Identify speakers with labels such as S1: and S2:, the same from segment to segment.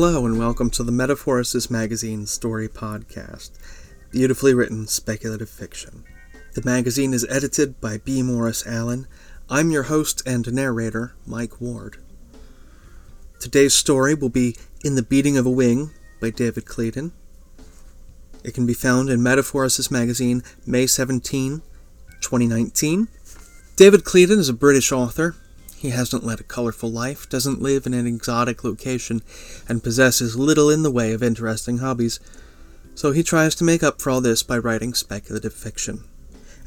S1: hello, and welcome to the Metaphorosis Magazine Story Podcast, beautifully written speculative fiction. The magazine is edited by B. Morris Allen. I'm your host and narrator, Mike Ward. Today's story will be In the Beating of a Wing by David Clayton. It can be found in Metaphorosis Magazine, May 17, 2019. David Clayton is a British author he hasn't led a colorful life, doesn't live in an exotic location, and possesses little in the way of interesting hobbies. So he tries to make up for all this by writing speculative fiction.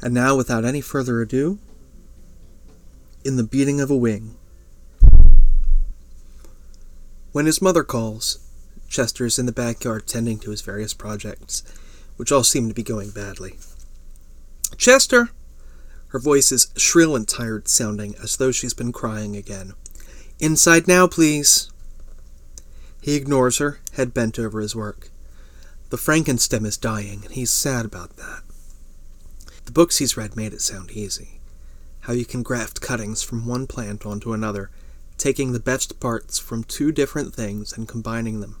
S1: And now, without any further ado, In the Beating of a Wing. When his mother calls, Chester is in the backyard tending to his various projects, which all seem to be going badly. Chester! Her voice is shrill and tired sounding, as though she's been crying again. Inside now, please. He ignores her, head bent over his work. The Frankenstem is dying, and he's sad about that. The books he's read made it sound easy. How you can graft cuttings from one plant onto another, taking the best parts from two different things and combining them.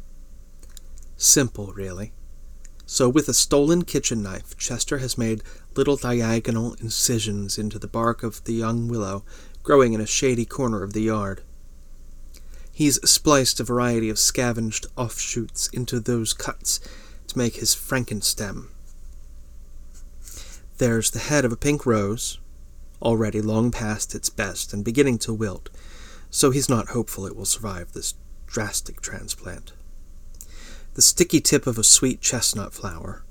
S1: Simple, really. So, with a stolen kitchen knife, Chester has made little diagonal incisions into the bark of the young willow growing in a shady corner of the yard. He's spliced a variety of scavenged offshoots into those cuts to make his Frankenstem. There's the head of a pink rose, already long past its best and beginning to wilt, so he's not hopeful it will survive this drastic transplant. The sticky tip of a sweet chestnut flower,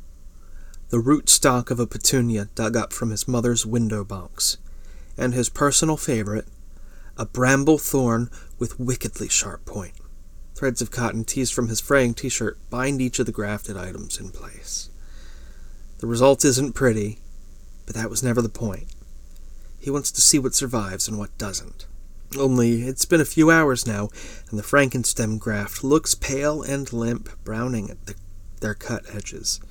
S1: the rootstock of a petunia dug up from his mother's window box, and his personal favorite, a bramble thorn with wickedly sharp point. Threads of cotton teased from his fraying t shirt bind each of the grafted items in place. The result isn't pretty, but that was never the point. He wants to see what survives and what doesn't. Only it's been a few hours now, and the Frankenstem graft looks pale and limp, browning at the, their cut edges.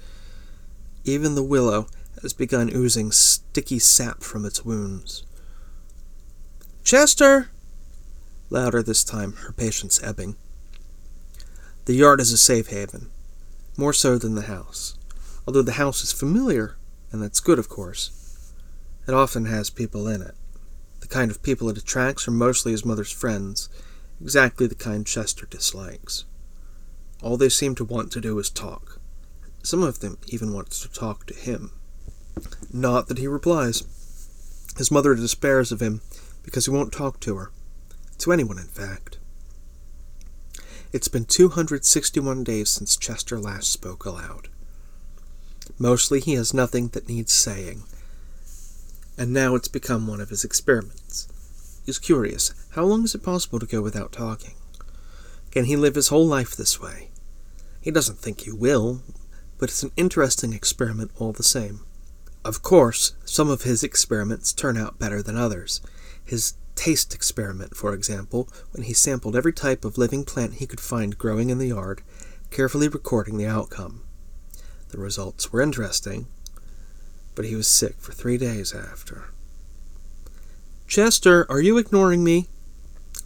S1: Even the willow has begun oozing sticky sap from its wounds. Chester! Louder this time, her patience ebbing. The yard is a safe haven, more so than the house. Although the house is familiar, and that's good, of course, it often has people in it. The kind of people it attracts are mostly his mother's friends, exactly the kind Chester dislikes. All they seem to want to do is talk. Some of them even wants to talk to him. Not that he replies. His mother despairs of him because he won't talk to her. To anyone, in fact. It's been 261 days since Chester last spoke aloud. Mostly he has nothing that needs saying, and now it's become one of his experiments. He's curious how long is it possible to go without talking? Can he live his whole life this way? He doesn't think he will, but it's an interesting experiment all the same. Of course, some of his experiments turn out better than others. His taste experiment, for example, when he sampled every type of living plant he could find growing in the yard, carefully recording the outcome. The results were interesting, but he was sick for three days after. Chester, are you ignoring me?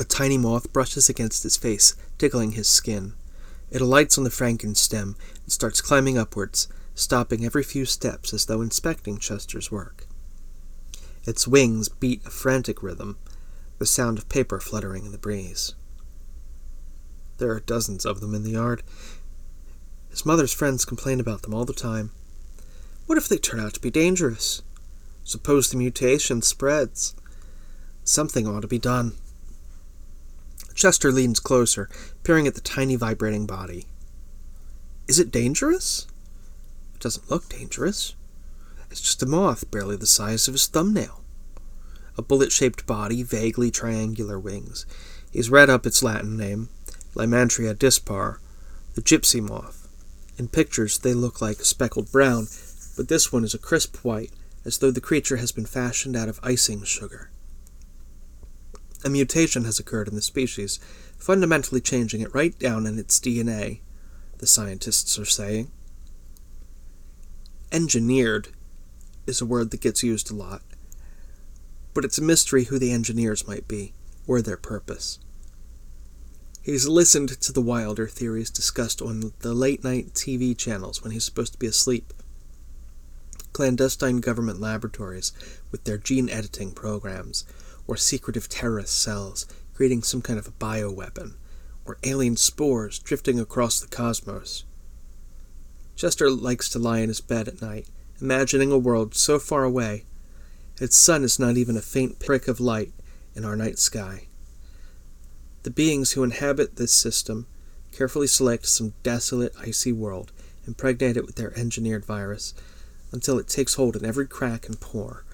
S1: A tiny moth brushes against his face, tickling his skin. It alights on the Frankenstem and starts climbing upwards, stopping every few steps as though inspecting Chester's work. Its wings beat a frantic rhythm, the sound of paper fluttering in the breeze. There are dozens of them in the yard. His mother's friends complain about them all the time. What if they turn out to be dangerous? Suppose the mutation spreads? Something ought to be done. Chester leans closer, peering at the tiny vibrating body. Is it dangerous? It doesn't look dangerous. It's just a moth, barely the size of his thumbnail. A bullet shaped body, vaguely triangular wings. He's read up its Latin name, Lymantria dispar, the gypsy moth. In pictures, they look like speckled brown, but this one is a crisp white, as though the creature has been fashioned out of icing sugar. A mutation has occurred in the species, fundamentally changing it right down in its DNA, the scientists are saying. Engineered is a word that gets used a lot, but it's a mystery who the engineers might be, or their purpose. He's listened to the wilder theories discussed on the late night TV channels when he's supposed to be asleep. Clandestine government laboratories with their gene editing programs, or secretive terrorist cells creating some kind of a bioweapon, or alien spores drifting across the cosmos. Chester likes to lie in his bed at night, imagining a world so far away its sun is not even a faint prick of light in our night sky. The beings who inhabit this system carefully select some desolate, icy world, impregnate it with their engineered virus, until it takes hold in every crack and pore,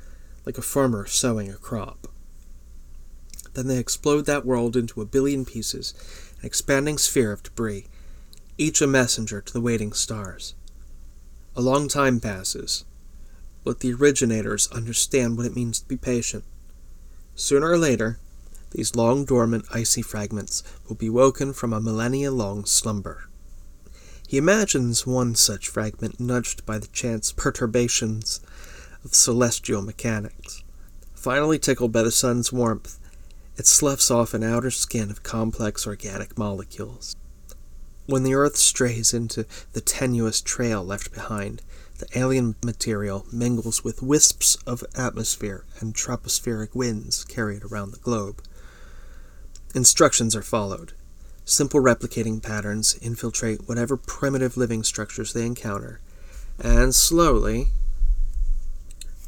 S1: like a farmer sowing a crop. Then they explode that world into a billion pieces, an expanding sphere of debris, each a messenger to the waiting stars. A long time passes, but the originators understand what it means to be patient. Sooner or later, these long dormant icy fragments will be woken from a millennia long slumber. He imagines one such fragment nudged by the chance perturbations of celestial mechanics. Finally tickled by the sun's warmth, it sloughs off an outer skin of complex organic molecules. When the Earth strays into the tenuous trail left behind, the alien material mingles with wisps of atmosphere and tropospheric winds carried around the globe. Instructions are followed. Simple replicating patterns infiltrate whatever primitive living structures they encounter, and slowly,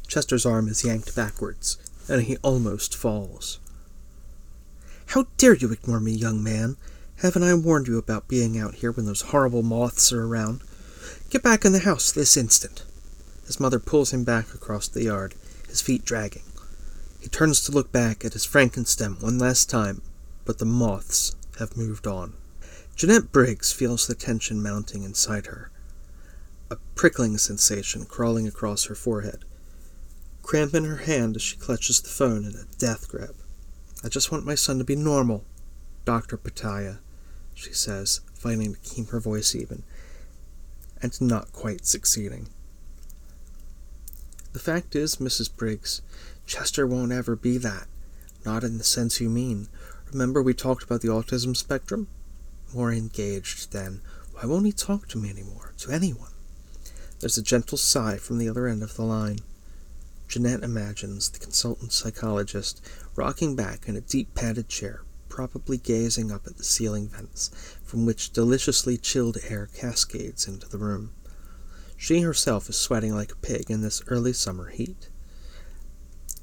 S1: Chester's arm is yanked backwards, and he almost falls. How dare you ignore me, young man? Haven't I warned you about being out here when those horrible moths are around? Get back in the house this instant. His mother pulls him back across the yard, his feet dragging. He turns to look back at his Frankenstem one last time, but the moths have moved on. Jeanette Briggs feels the tension mounting inside her, a prickling sensation crawling across her forehead. Cramp in her hand as she clutches the phone in a death grip. I just want my son to be normal, Dr. Pataya, she says, fighting to keep her voice even, and not quite succeeding. The fact is, Mrs. Briggs, Chester won't ever be that. Not in the sense you mean. Remember we talked about the autism spectrum? More engaged, then. Why won't he talk to me anymore? To anyone? There's a gentle sigh from the other end of the line. Jeanette imagines the consultant psychologist rocking back in a deep padded chair, probably gazing up at the ceiling vents, from which deliciously chilled air cascades into the room. She herself is sweating like a pig in this early summer heat.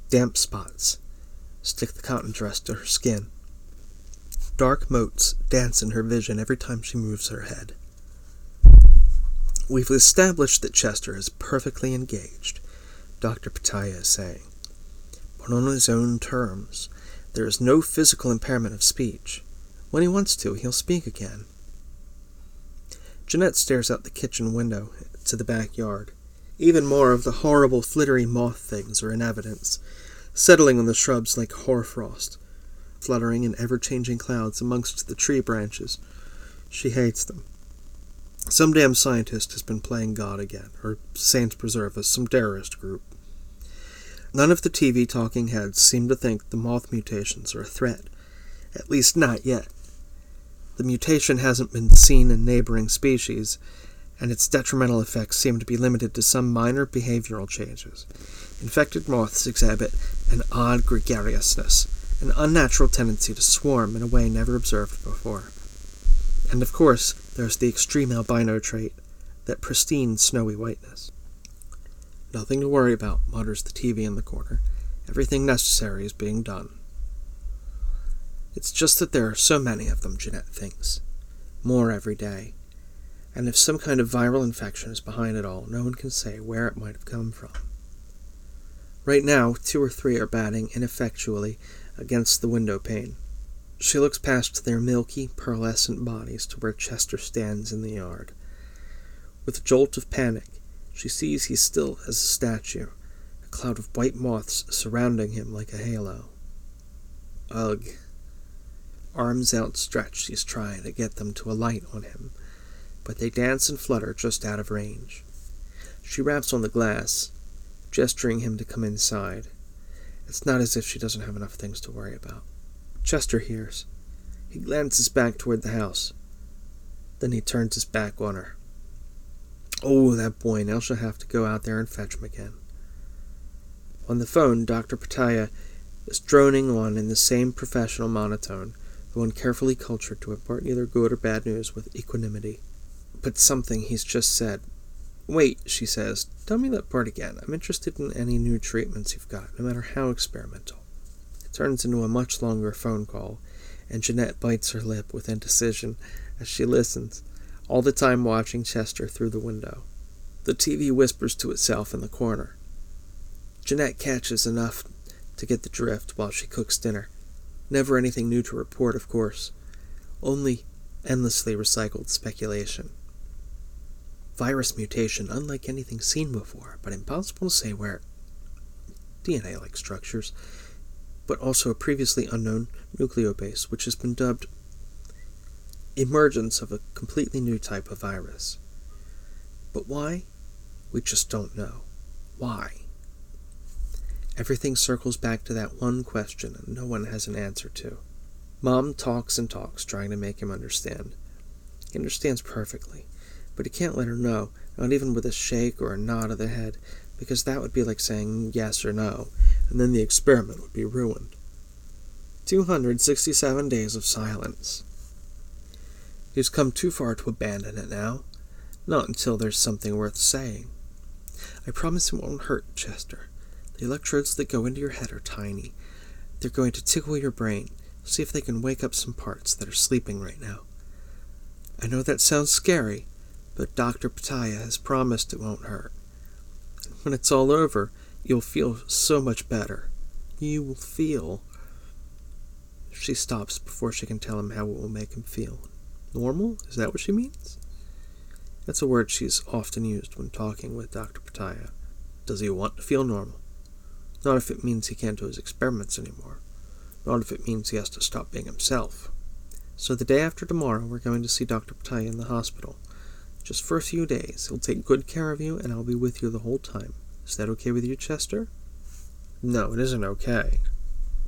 S1: Damp spots stick the cotton dress to her skin. Dark motes dance in her vision every time she moves her head. We've established that Chester is perfectly engaged. Dr. Pataya is saying, but on his own terms. There is no physical impairment of speech. When he wants to, he'll speak again. Jeanette stares out the kitchen window to the backyard. Even more of the horrible, flittery moth things are in evidence, settling on the shrubs like hoarfrost, fluttering in ever changing clouds amongst the tree branches. She hates them. Some damn scientist has been playing God again, or Saints Preserve us, some terrorist group. None of the TV talking heads seem to think the moth mutations are a threat, at least not yet. The mutation hasn't been seen in neighboring species, and its detrimental effects seem to be limited to some minor behavioral changes. Infected moths exhibit an odd gregariousness, an unnatural tendency to swarm in a way never observed before. And of course, there's the extreme albino trait, that pristine snowy whiteness. Nothing to worry about, mutters the TV in the corner. Everything necessary is being done. It's just that there are so many of them, Jeanette thinks. More every day. And if some kind of viral infection is behind it all, no one can say where it might have come from. Right now, two or three are batting ineffectually against the window pane. She looks past their milky, pearlescent bodies to where Chester stands in the yard. With a jolt of panic, she sees he's still as a statue, a cloud of white moths surrounding him like a halo. Ugh. Arms outstretched, he's trying to get them to alight on him, but they dance and flutter just out of range. She raps on the glass, gesturing him to come inside. It's not as if she doesn't have enough things to worry about. Chester hears. He glances back toward the house. Then he turns his back on her. Oh, that boy, now she'll have to go out there and fetch him again. On the phone, Dr. Pataya is droning on in the same professional monotone, the one carefully cultured to impart neither good or bad news with equanimity. But something he's just said. Wait, she says, tell me that part again. I'm interested in any new treatments you've got, no matter how experimental. It turns into a much longer phone call, and Jeanette bites her lip with indecision as she listens all the time watching Chester through the window. The TV whispers to itself in the corner. Jeanette catches enough to get the drift while she cooks dinner. Never anything new to report, of course. Only endlessly recycled speculation. Virus mutation, unlike anything seen before, but impossible to say where. DNA like structures, but also a previously unknown nucleobase, which has been dubbed emergence of a completely new type of virus. But why? We just don't know. Why? Everything circles back to that one question and no one has an answer to. Mom talks and talks, trying to make him understand. He understands perfectly, but he can't let her know, not even with a shake or a nod of the head, because that would be like saying yes or no, and then the experiment would be ruined. 267 days of silence. He's come too far to abandon it now. Not until there's something worth saying. I promise it won't hurt, Chester. The electrodes that go into your head are tiny. They're going to tickle your brain, see if they can wake up some parts that are sleeping right now. I know that sounds scary, but Dr. Pataya has promised it won't hurt. When it's all over, you'll feel so much better. You will feel. She stops before she can tell him how it will make him feel. Normal? Is that what she means? That's a word she's often used when talking with Dr. Pataya. Does he want to feel normal? Not if it means he can't do his experiments anymore. Not if it means he has to stop being himself. So the day after tomorrow, we're going to see Dr. Pataya in the hospital. Just for a few days. He'll take good care of you, and I'll be with you the whole time. Is that okay with you, Chester? No, it isn't okay.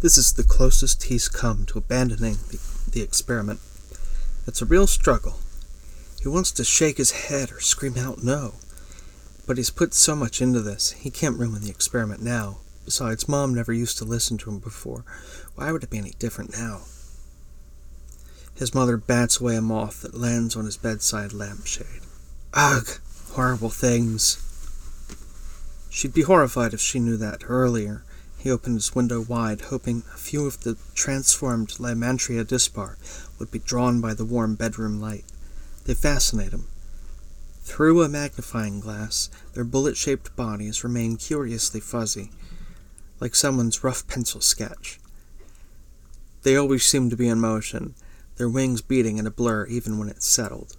S1: This is the closest he's come to abandoning the, the experiment. It's a real struggle. He wants to shake his head or scream out no. But he's put so much into this, he can't ruin the experiment now. Besides, Mom never used to listen to him before. Why would it be any different now? His mother bats away a moth that lands on his bedside lampshade. Ugh, horrible things. She'd be horrified if she knew that earlier. He opened his window wide, hoping a few of the transformed Lymantria dispar would be drawn by the warm bedroom light. They fascinate him. Through a magnifying glass, their bullet shaped bodies remain curiously fuzzy, like someone's rough pencil sketch. They always seem to be in motion, their wings beating in a blur even when it's settled.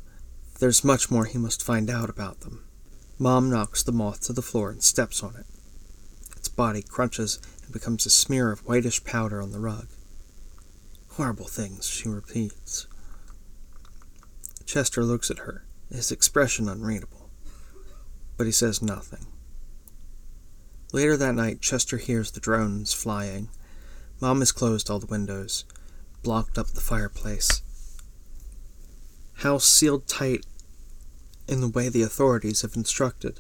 S1: There's much more he must find out about them. Mom knocks the moth to the floor and steps on it. Body crunches and becomes a smear of whitish powder on the rug. Horrible things, she repeats. Chester looks at her, his expression unreadable. But he says nothing. Later that night, Chester hears the drones flying. Mom has closed all the windows, blocked up the fireplace. House sealed tight in the way the authorities have instructed.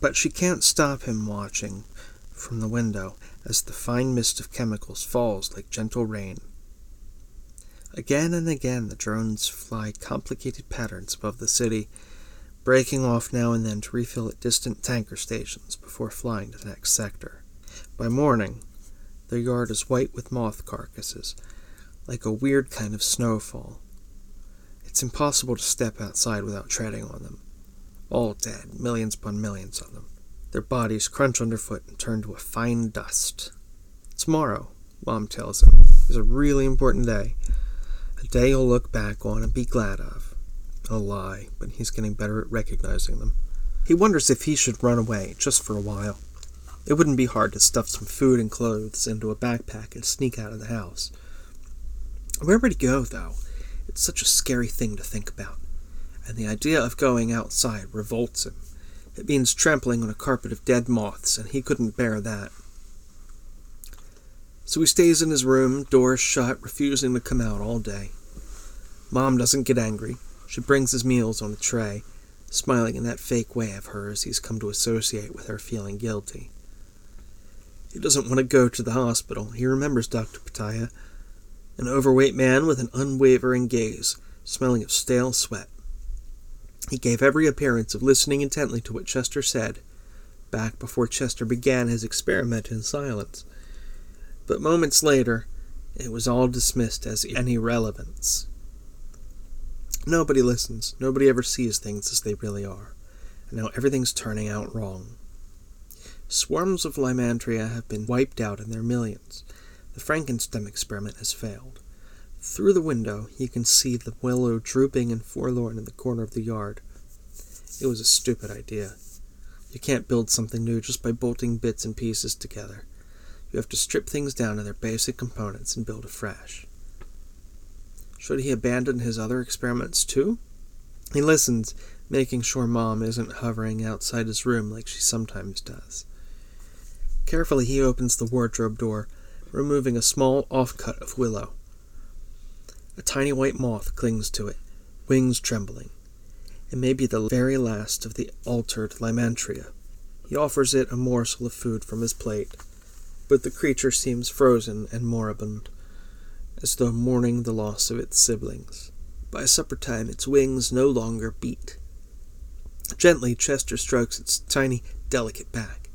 S1: But she can't stop him watching from the window as the fine mist of chemicals falls like gentle rain. Again and again the drones fly complicated patterns above the city, breaking off now and then to refill at distant tanker stations before flying to the next sector. By morning, their yard is white with moth carcasses, like a weird kind of snowfall. It's impossible to step outside without treading on them. All dead, millions upon millions of them. Their bodies crunch underfoot and turn to a fine dust. Tomorrow, Mom tells him, is a really important day. A day he'll look back on and be glad of. A lie, but he's getting better at recognizing them. He wonders if he should run away, just for a while. It wouldn't be hard to stuff some food and clothes into a backpack and sneak out of the house. Where would he go, though? It's such a scary thing to think about. And the idea of going outside revolts him. It means trampling on a carpet of dead moths, and he couldn't bear that. So he stays in his room, doors shut, refusing to come out all day. Mom doesn't get angry. She brings his meals on a tray, smiling in that fake way of hers he's come to associate with her feeling guilty. He doesn't want to go to the hospital. He remembers Dr. Pataya, an overweight man with an unwavering gaze, smelling of stale sweat. He gave every appearance of listening intently to what Chester said, back before Chester began his experiment in silence. But moments later, it was all dismissed as an irrelevance. Nobody listens. Nobody ever sees things as they really are. And now everything's turning out wrong. Swarms of Lymantria have been wiped out in their millions. The Frankenstem experiment has failed. Through the window, you can see the willow drooping and forlorn in the corner of the yard. It was a stupid idea. You can't build something new just by bolting bits and pieces together. You have to strip things down to their basic components and build afresh. Should he abandon his other experiments too? He listens, making sure Mom isn't hovering outside his room like she sometimes does. Carefully, he opens the wardrobe door, removing a small offcut of willow. A tiny white moth clings to it, wings trembling. It may be the very last of the altered Lymantria. He offers it a morsel of food from his plate, but the creature seems frozen and moribund as though mourning the loss of its siblings. By supper time, its wings no longer beat. Gently, Chester strokes its tiny, delicate back.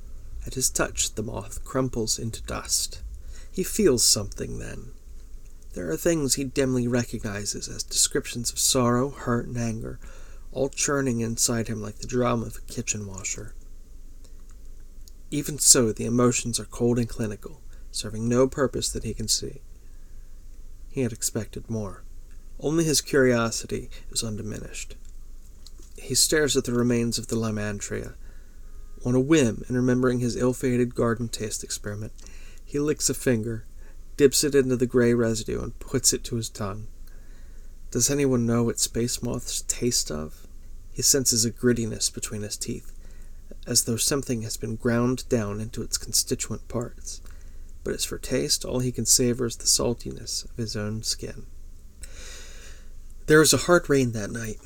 S1: At his touch, the moth crumples into dust. He feels something then. There are things he dimly recognizes as descriptions of sorrow, hurt, and anger, all churning inside him like the drum of a kitchen washer. Even so, the emotions are cold and clinical, serving no purpose that he can see. He had expected more. Only his curiosity is undiminished. He stares at the remains of the Lymantria. On a whim, and remembering his ill fated garden taste experiment, he licks a finger, dips it into the gray residue, and puts it to his tongue. Does anyone know what space moths taste of? He senses a grittiness between his teeth, as though something has been ground down into its constituent parts but as for taste, all he can savor is the saltiness of his own skin. There was a hard rain that night.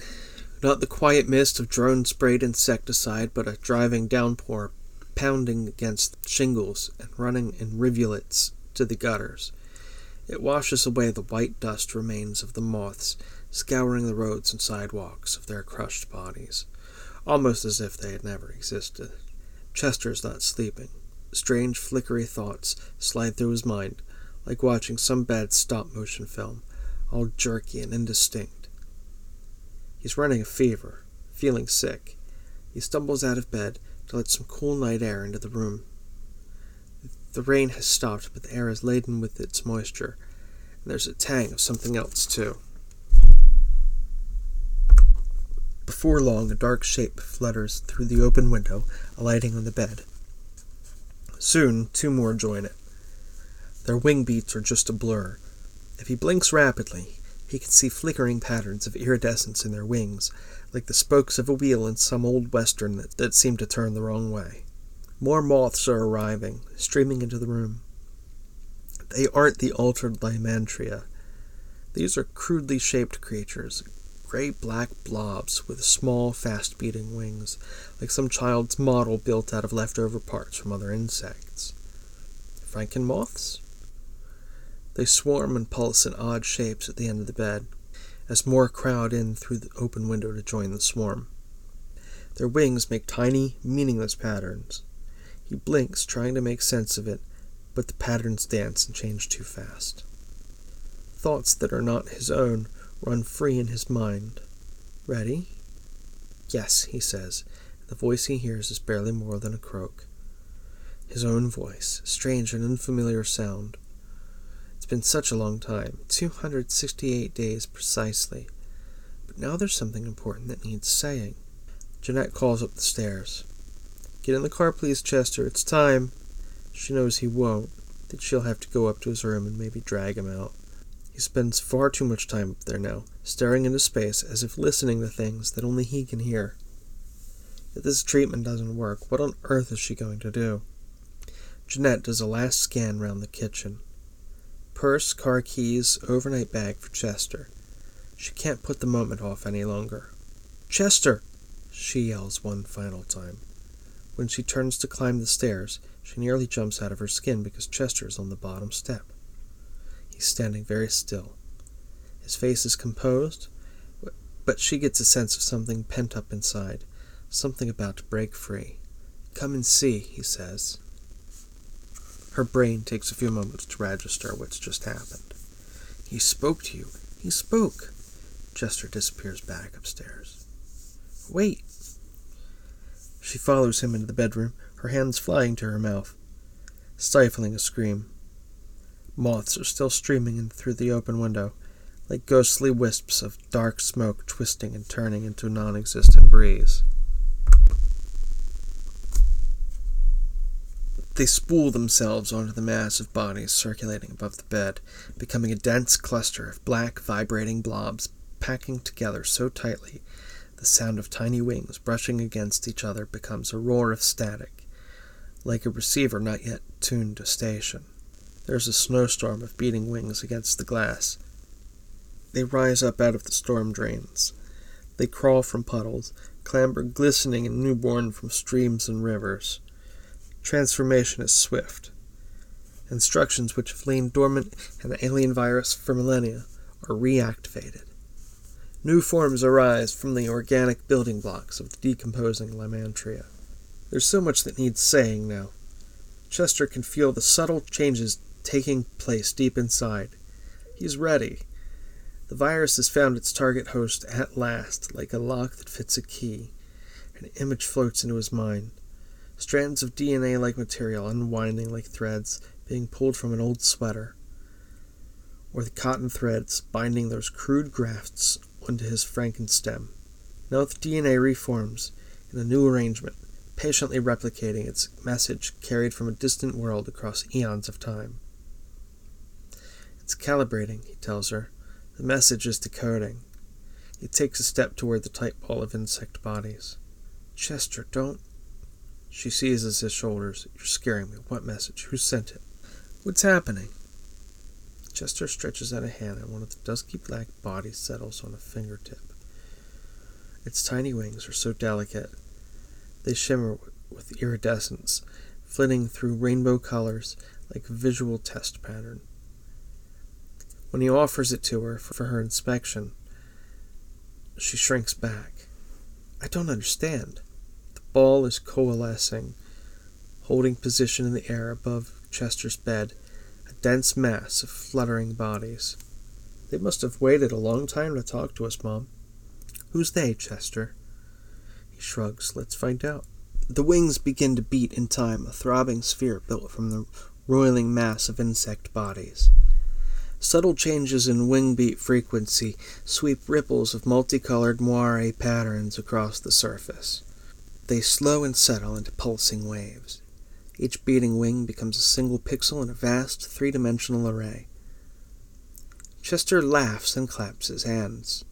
S1: Not the quiet mist of drone sprayed insecticide, but a driving downpour pounding against shingles and running in rivulets to the gutters. It washes away the white dust remains of the moths, scouring the roads and sidewalks of their crushed bodies, almost as if they had never existed. Chester's not sleeping. Strange, flickery thoughts slide through his mind, like watching some bad stop motion film, all jerky and indistinct. He's running a fever, feeling sick. He stumbles out of bed to let some cool night air into the room. The rain has stopped, but the air is laden with its moisture, and there's a tang of something else, too. Before long, a dark shape flutters through the open window, alighting on the bed. Soon, two more join it. Their wing beats are just a blur. If he blinks rapidly, he can see flickering patterns of iridescence in their wings, like the spokes of a wheel in some old western that, that seem to turn the wrong way. More moths are arriving, streaming into the room. They aren't the altered Lymantria. These are crudely shaped creatures, gray black blobs with small, fast beating wings, like some child's model built out of leftover parts from other insects. Franken moths? They swarm and pulse in odd shapes at the end of the bed, as more crowd in through the open window to join the swarm. Their wings make tiny, meaningless patterns. He blinks, trying to make sense of it, but the patterns dance and change too fast. Thoughts that are not his own run free in his mind. Ready? Yes, he says. And the voice he hears is barely more than a croak. His own voice, strange and unfamiliar sound. It's been such a long time 268 days precisely. But now there's something important that needs saying. Jeanette calls up the stairs. Get in the car, please, Chester. It's time. She knows he won't, that she'll have to go up to his room and maybe drag him out. He spends far too much time up there now, staring into space as if listening to things that only he can hear. If this treatment doesn't work, what on earth is she going to do? Jeanette does a last scan round the kitchen. Purse, car keys, overnight bag for Chester. She can't put the moment off any longer. Chester! she yells one final time. When she turns to climb the stairs, she nearly jumps out of her skin because Chester is on the bottom step. He's standing very still. His face is composed, but she gets a sense of something pent up inside, something about to break free. Come and see, he says. Her brain takes a few moments to register what's just happened. He spoke to you. He spoke. Chester disappears back upstairs. Wait. She follows him into the bedroom, her hands flying to her mouth, stifling a scream. Moths are still streaming in through the open window, like ghostly wisps of dark smoke twisting and turning into a non existent breeze. They spool themselves onto the mass of bodies circulating above the bed, becoming a dense cluster of black, vibrating blobs packing together so tightly the sound of tiny wings brushing against each other becomes a roar of static, like a receiver not yet tuned to station. There's a snowstorm of beating wings against the glass. They rise up out of the storm drains. They crawl from puddles, clamber glistening and newborn from streams and rivers. Transformation is swift. Instructions which have lain dormant in the alien virus for millennia are reactivated. New forms arise from the organic building blocks of the decomposing Lymantria. There's so much that needs saying now. Chester can feel the subtle changes taking place deep inside. He's ready. The virus has found its target host at last, like a lock that fits a key. An image floats into his mind strands of DNA like material unwinding like threads being pulled from an old sweater, or the cotton threads binding those crude grafts onto his Frankenstem. Now the DNA reforms in a new arrangement, patiently replicating its message carried from a distant world across eons of time. It's calibrating, he tells her. The message is decoding. He takes a step toward the tight ball of insect bodies. Chester, don't. She seizes his shoulders. You're scaring me. What message? Who sent it? What's happening? Chester stretches out a hand, and one of the dusky black bodies settles on a fingertip. Its tiny wings are so delicate, they shimmer with iridescence, flitting through rainbow colors like a visual test pattern. When he offers it to her for her inspection, she shrinks back. I don't understand The ball is coalescing, holding position in the air above Chester's bed, dense mass of fluttering bodies. They must have waited a long time to talk to us, Mom. Who's they, Chester? He shrugs. Let's find out. The wings begin to beat in time, a throbbing sphere built from the roiling mass of insect bodies. Subtle changes in wing beat frequency sweep ripples of multicolored moire patterns across the surface. They slow and settle into pulsing waves. Each beating wing becomes a single pixel in a vast three dimensional array. Chester laughs and claps his hands.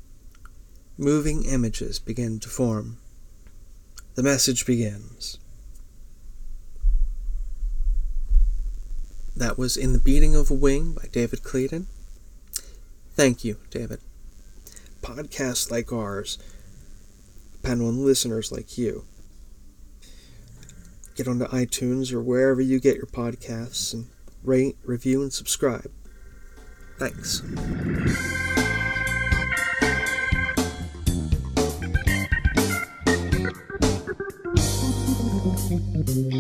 S1: Moving images begin to form. The message begins. That was In the Beating of a Wing by David Clayton. Thank you, David. Podcasts like ours depend on listeners like you get onto iTunes or wherever you get your podcasts and rate, review, and subscribe. Thanks.